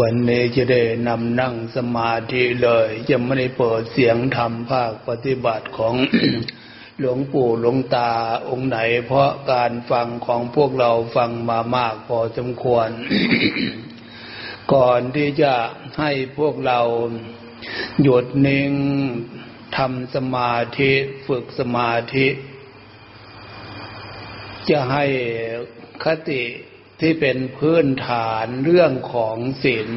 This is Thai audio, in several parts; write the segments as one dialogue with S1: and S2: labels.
S1: วันนี้จะได้นำนั่งสมาธิเลย จะไม่ได้เปิดเสียงธรรมภาคปฏิบัติของหลวงปู่หลวงตาองค์ไหน เพราะการฟังของพวกเราฟังมามากพอสมควร ก่อนที่จะให้พวกเราหยุดนิ่งทำสมาธิฝึกสมาธิ จะให้คติ ที่เป็นพื้นฐานเรื่องของศีล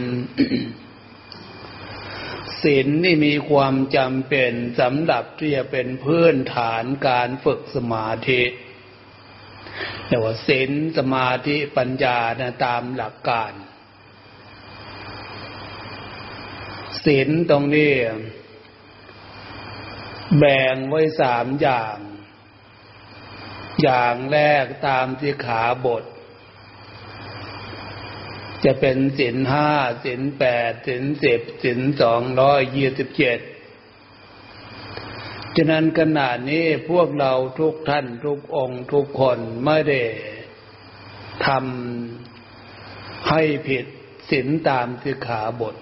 S1: ศีลนี่มีความจำเป็นสำหรับที่จะเป็นพื้นฐานการฝึกสมาธิแต่ว่าศีลสมาธิปัญญานะตามหลักการศีลตรงนี้แบ่งไว้สามอย่าง อย่างแรกตามที่ขาบท จะเป็นสินห้าสินแปดสินสิบสินสองร้อยยี่สิบเจ็ดฉะนั้นขณะนี้พวกเราทุกท่านทุกองค์ทุกคนไม่ได้ทำให้ผิดสินตามสิกขาบท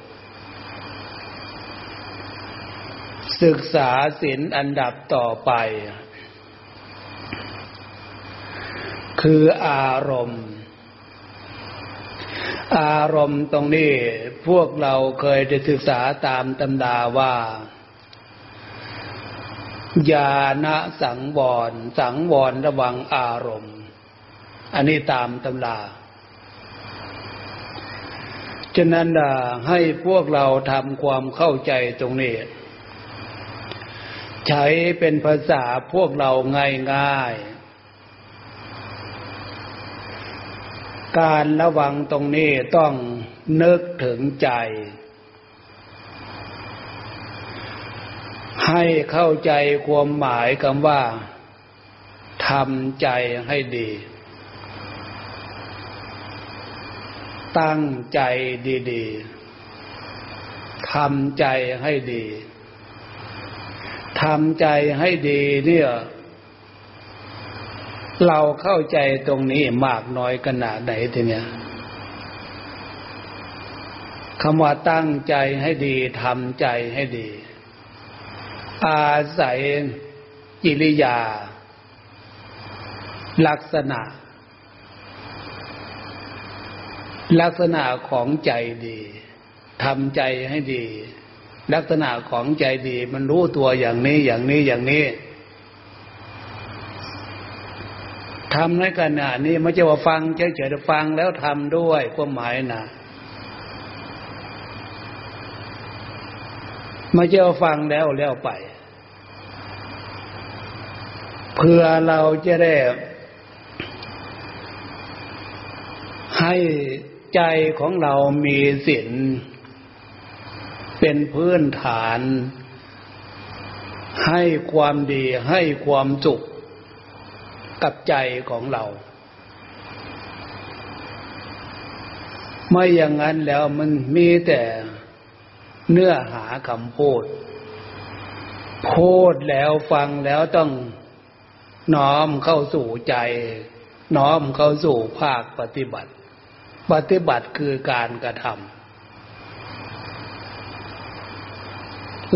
S1: ศึกษาสินอันดับต่อไป คืออารมณ์ อารมณ์ตรงนี้พวกเราเคยได้ศึกษาตามตำดาว่า ญาณสังวร สังวรระวังอารมณ์ อันนี้ตามตำราฉะนั้นให้พวกเราทำความเข้าใจตรงนี้ ใช้เป็นภาษาพวกเราง่ายๆ การระวังตรงนี้ต้องนึกถึงใจ ให้เข้าใจความหมายคำว่าทำใจให้ดี ตั้งใจดีๆทำใจให้ดีทำใจให้ดีเนี่ย เราเข้าใจตรงนี้มากน้อยขนาดไหนทีเนี้ยคำว่าตั้งใจให้ดีทำใจให้ดี อาศัยกิริยา ลักษณะ ลักษณะของใจดีทำใจให้ดี ลักษณะของใจดี มันรู้ตัวอย่างนี้อย่างนี้อย่างนี้ ทำในขณะนี้ไม่ใช่ว่าฟังเฉยๆฟังแล้วทำด้วยความหมายนะไม่ใช่ว่าฟังแล้วแล้วไป เพื่อเราจะได้ ให้ใจของเรามีศีลเป็นพื้นฐาน ให้ความดีให้ความสุข กับใจของเรา ไม่อย่างนั้นแล้วมันมีแต่เนื้อหาคำพูดพูดแล้วฟังแล้วต้องน้อมเข้าสู่ใจ น้อมเข้าสู่ภาคปฏิบัติ ปฏิบัติคือการกระทำ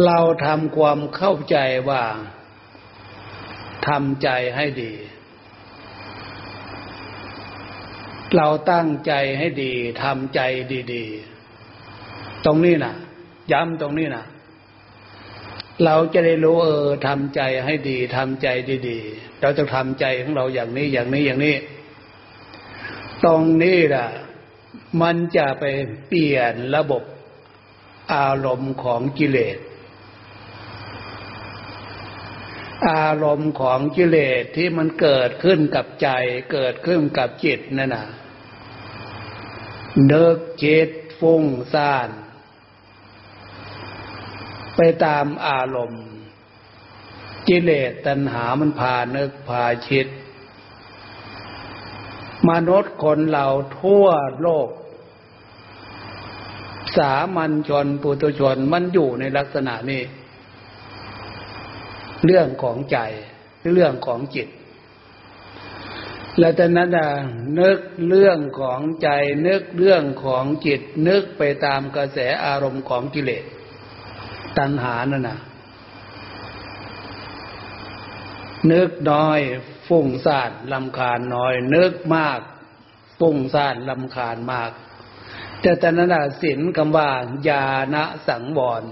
S1: เราทำความเข้าใจว่าทำใจให้ดี เราตั้งใจให้ดีทำใจดีๆ ตรงนี้นะย้ำตรงนี้นะเราจะได้รู้เออทำใจให้ดีทำใจดีๆ เราจะทำใจของเราอย่างนี้อย่างนี้อย่างนี้ ตรงนี้นะมันจะไปเปลี่ยนระบบอารมณ์ของกิเลส อารมณ์ของกิเลสที่มันเกิดขึ้นกับใจ เกิดขึ้นกับจิตนั่นน่ะเนิกจิตฟุ้งซ่าน ไปตามอารมณ์กิเลสตัณหามันพาเนึกพาชิด มนุษย์คนเราทั่วโลก สามัญชนปุถุชนมันอยู่ในลักษณะนี้ เรื่องของใจเรื่องของจิต แล้วแต่นั้นนะนึกเรื่องของใจ นึกเรื่องของจิต นึกไปตามกระแสอารมณ์ของกิเลสตัณหานั่นนะนึกน้อยฟุ้งซ่านลำคาญน้อย นึกมากฟุ้งซ่านลำคาญมากแต่ตอนนั้นสินคำว่าญาณสังวร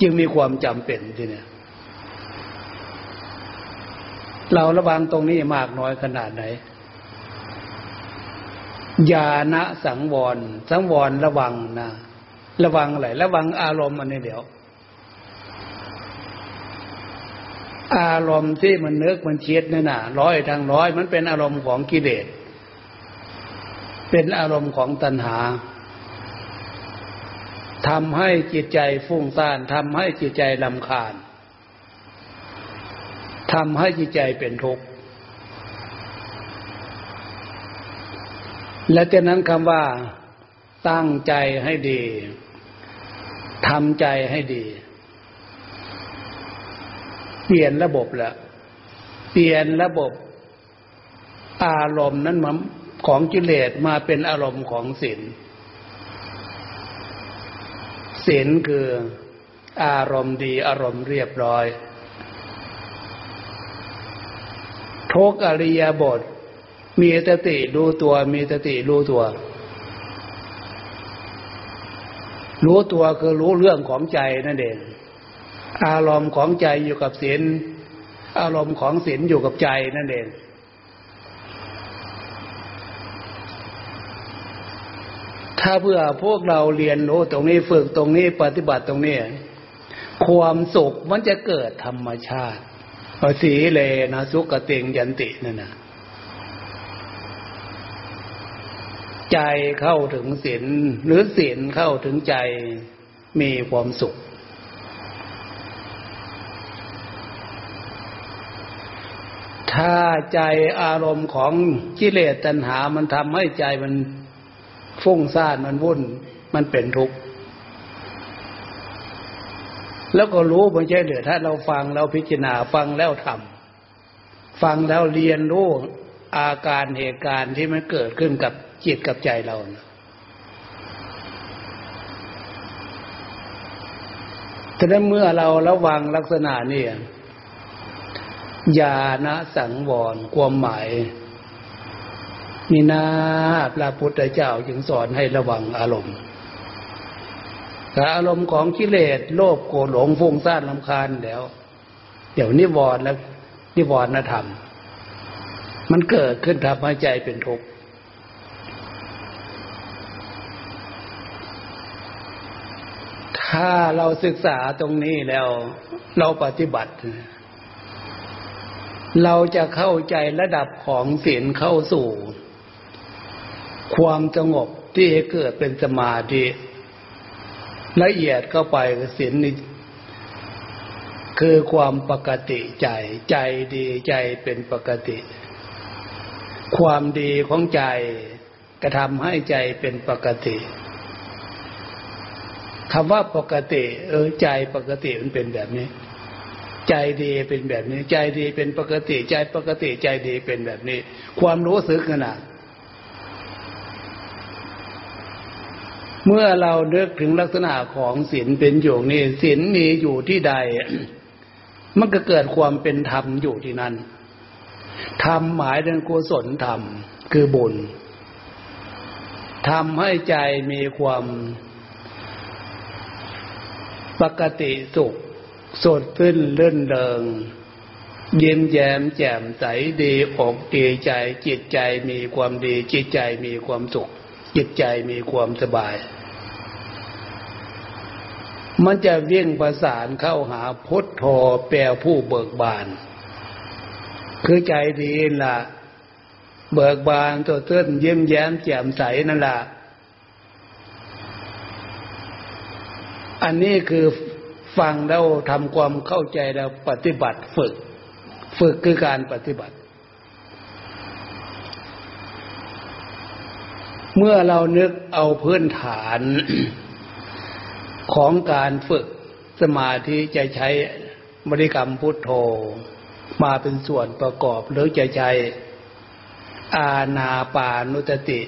S1: จึงมีความจำเป็นทีเนี่ย เราระวังตรงนี้มากน้อยขนาดไหนญาณสังวร สังวรระวังนะระวังอะไรระวังอารมณ์อันนี้เดี๋ยว อารมณ์ที่มันนึกมันเชียดนี่นะร้อยทางร้อย มันเป็นอารมณ์ของกิเลสเป็นอารมณ์ของตัณหาทำให้จิตใจฟุ้งซ่านทำให้จิตใจลำคาญ ทำให้จิตใจเป็นทุกข์และจากนั้นคำว่าตั้งใจให้ดีทำใจให้ดี เปลี่ยนระบบละเปลี่ยนระบบอารมณ์นั้นมันของกิเลสมาเป็นอารมณ์ของศีลศีลคืออารมณ์ดีอารมณ์เรียบร้อย ทุกอริยบท มีสติรู้ตัว มีสติรู้ตัว รู้ตัวคือรู้เรื่องของใจนั่นเองอารมณ์ของใจอยู่กับศีลอารมณ์ของศีลอยู่กับใจนั่นเองถ้าเพื่อพวกเราเรียนรู้ตรงนี้ฝึกตรงนี้ปฏิบัติตรงนี้ ความสุขมันจะเกิดธรรมชาติ สีเลนะสุกติงยันตินั่นนะใจเข้าถึงศีลหรือศีลเข้าถึงใจมีความสุข ถ้าใจอารมณ์ของกิเลสตัณหามันทำให้ใจมันฟุ้งซ่านมันวุ่น มันเป็นทุกข์ แล้วก็รู้ไม่ใช่เหลือถ้าเราฟังเราพิจารณาฟังแล้วทำฟังแล้วเรียนรู้อาการเหตุการณ์ที่มันเกิดขึ้นกับจิตกับใจเรานะแต่นั้นเมื่อเราระวังลักษณะนี้ญาณสังวรความหมายนี่นาพระพุทธเจ้าจึงสอนให้ระวังอารมณ์ แต่อารมณ์ของกิเลสโลภโกรธหลงฟุ้งซ่านลำคาญแล้ว เดี๋ยวนิวรณ์แล้วนิวรณธรรม มันเกิดขึ้นทำให้ใจเป็นทุกข์ถ้าเราศึกษาตรงนี้แล้ว เราปฏิบัติ เราจะเข้าใจระดับของศีลเข้าสู่ ความสงบที่เกิดเป็นสมาธิ ละเอียดเข้าไปศีลนี่คือความปกติใจ ใจดีใจเป็นปกติ ความดีของใจกระทำให้ใจเป็นปกติคำว่าปกติ เออใจปกติมันเป็นแบบนี้ ใจดีเป็นแบบนี้ ใจดีเป็นปกติ ใจปกติใจดีเป็นแบบนี้ ความรู้สึกขนาด เมื่อเราเลือกถึงลักษณะของศีลเป็นอยู่นี่ศีลมีอยู่ที่ใด มันก็เกิดความเป็นธรรมอยู่ที่นั่นธรรมหมายถึงกุศลธรรมคือบุญทำให้ใจมีความปกติสุข สดขึ้นเลื่นเริงยิ้มแย้มแจ่มใสดีอกดีใจจิตใจมีความดี จิตใจมีความสุข จิตใจมีความสบาย มันจะเวี่ยงประสานเข้าหาพุทโธแปลผู้เบิกบาน คือใจดีล่ะ เบิกบานตัวเต้นเยี่ยมแย้มแจ่มใสนั่นแหละอันนี้คือฟังแล้วทำความเข้าใจแล้วปฏิบัติฝึก ฝึกคือการปฏิบัติ เมื่อเรานึกเอาพื้นฐาน ของการฝึกสมาธิจะใช้บริกรรมพุทโธ มาเป็นส่วนประกอบหรือจะใช้อาณาปานุตติ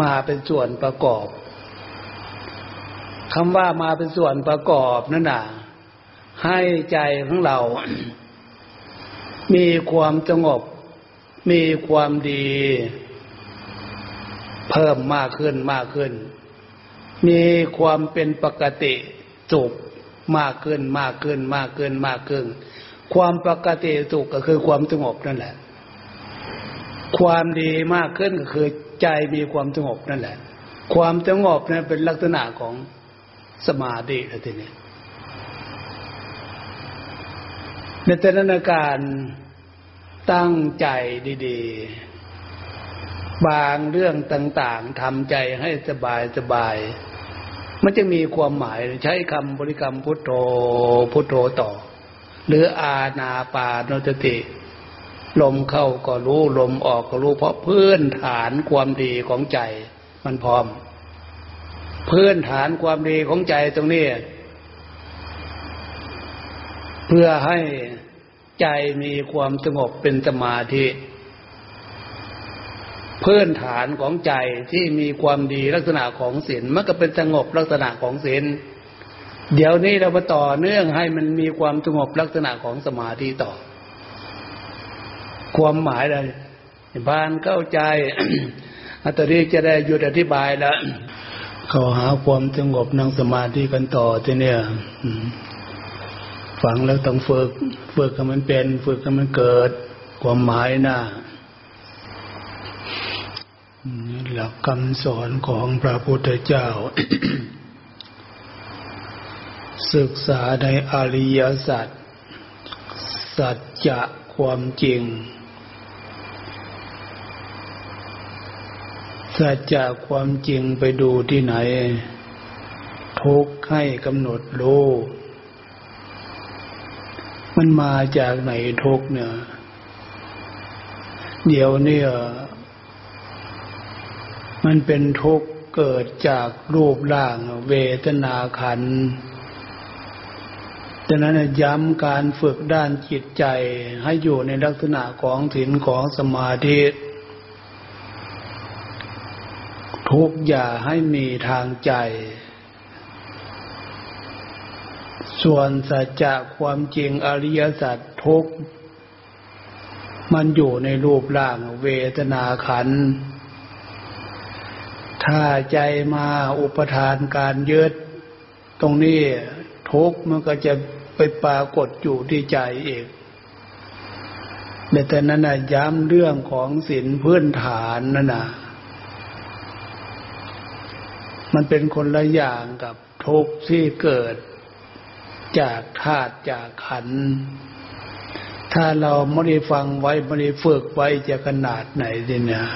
S1: มาเป็นส่วนประกอบคำว่ามาเป็นส่วนประกอบนั่นน่ะ ให้ใจของเรา มีความสงบ มีความดี เพิ่มมากขึ้นมากขึ้น มีความเป็นปกติสุขมากขึ้นมากขึ้นมากขึ้นมากขึ้น ความปกติสุขก็คือความสงบนั่นแหละ ความดีมากขึ้นก็คือใจมีความสงบนั่นแหละ ความสงบนั้นเป็นลักษณะของสมาธิแล้วทีนี้ในแต่ละการตั้งใจดีๆ บางเรื่องต่าง ๆทำใจให้สบายสบาย มันจะมีความหมายใช้คำบริกรรมพุทโธพุทโธต่อ หรืออาณาปานสติ ลมเข้าก็รู้ ลมออกก็รู้ เพราะพื้นฐานความดีของใจ มันพร้อม พื้นฐานความดีของใจตรงนี้ เพื่อให้ใจมีความสงบเป็นสมาธิ พื้นฐานของใจที่มีความดีลักษณะของศีลมันก็เป็นสงบลักษณะของศีลเดี๋ยวนี้เรามาต่อเนื่องให้มันมีความสงบลักษณะของสมาธิต่อ ความหมายเลยบานเข้าใจอัตรีจะได้หยุดอธิบายแล้ว เขาหาความสงบนั่งสมาธิกันต่อที่เนี่ยฟังแล้วต้องฝึก ฝึกให้มันเป็น ฝึกให้มันเกิด ความหมายนะ หลักคำสอนของพระพุทธเจ้า ศึกษาในอริยสัจสัจจะความจริง สัจจะความจริงไปดูที่ไหน ทุกให้กำหนดรู้มันมาจากไหนทุกเนี่ย เดี๋ยวเนี่ย มันเป็นทุกข์เกิดจากรูปร่างเวทนาขันดังนั้นย้ำการฝึกด้านจิตใจให้อยู่ในลักษณะของถินของสมาธิทุกอย่าให้มีทางใจ ส่วนสัจจะความจริงอริยสัจทุกมันอยู่ในรูปร่างเวทนาขัน ถ้าใจมาอุปทานการยึดตรงนี้ทุกมันก็จะไปปรากฏอยู่ที่ใจเองแต่นั้นนะย้ำเรื่องของศีลพื้นฐานนั่นนะมันเป็นคนละอย่างกับทุกข์ที่เกิดจากธาตุจากขัน ถ้าเราไม่ได้ฟังไว้ไม่ได้ฝึกไว้จะขนาดไหนเนี่ย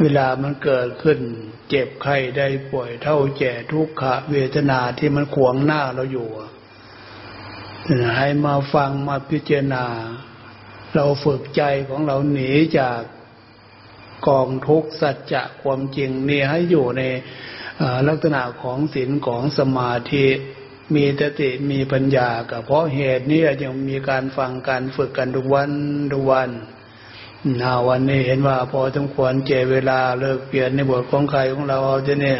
S1: เวลามันเกิดขึ้น เจ็บไข้ได้ป่วยเท่าแก่ทุกขเวทนาที่มันขวางหน้าเราอยู่ให้มาฟังมาพิจารณา เราฝึกใจของเราหนีจากกองทุกสัจจะความจริงเนี่ยให้อยู่ในลักษณะของศีลของสมาธิมีสติมีปัญญาก็เพราะเหตุนี้ยังมีการฟังการฝึกกันทุกวันทุกวัน นาวันนี้เห็นว่าพอสมควรเจเวลาเลิกเปลี่ยนในบทของใครของเราเอาจะเนี่ย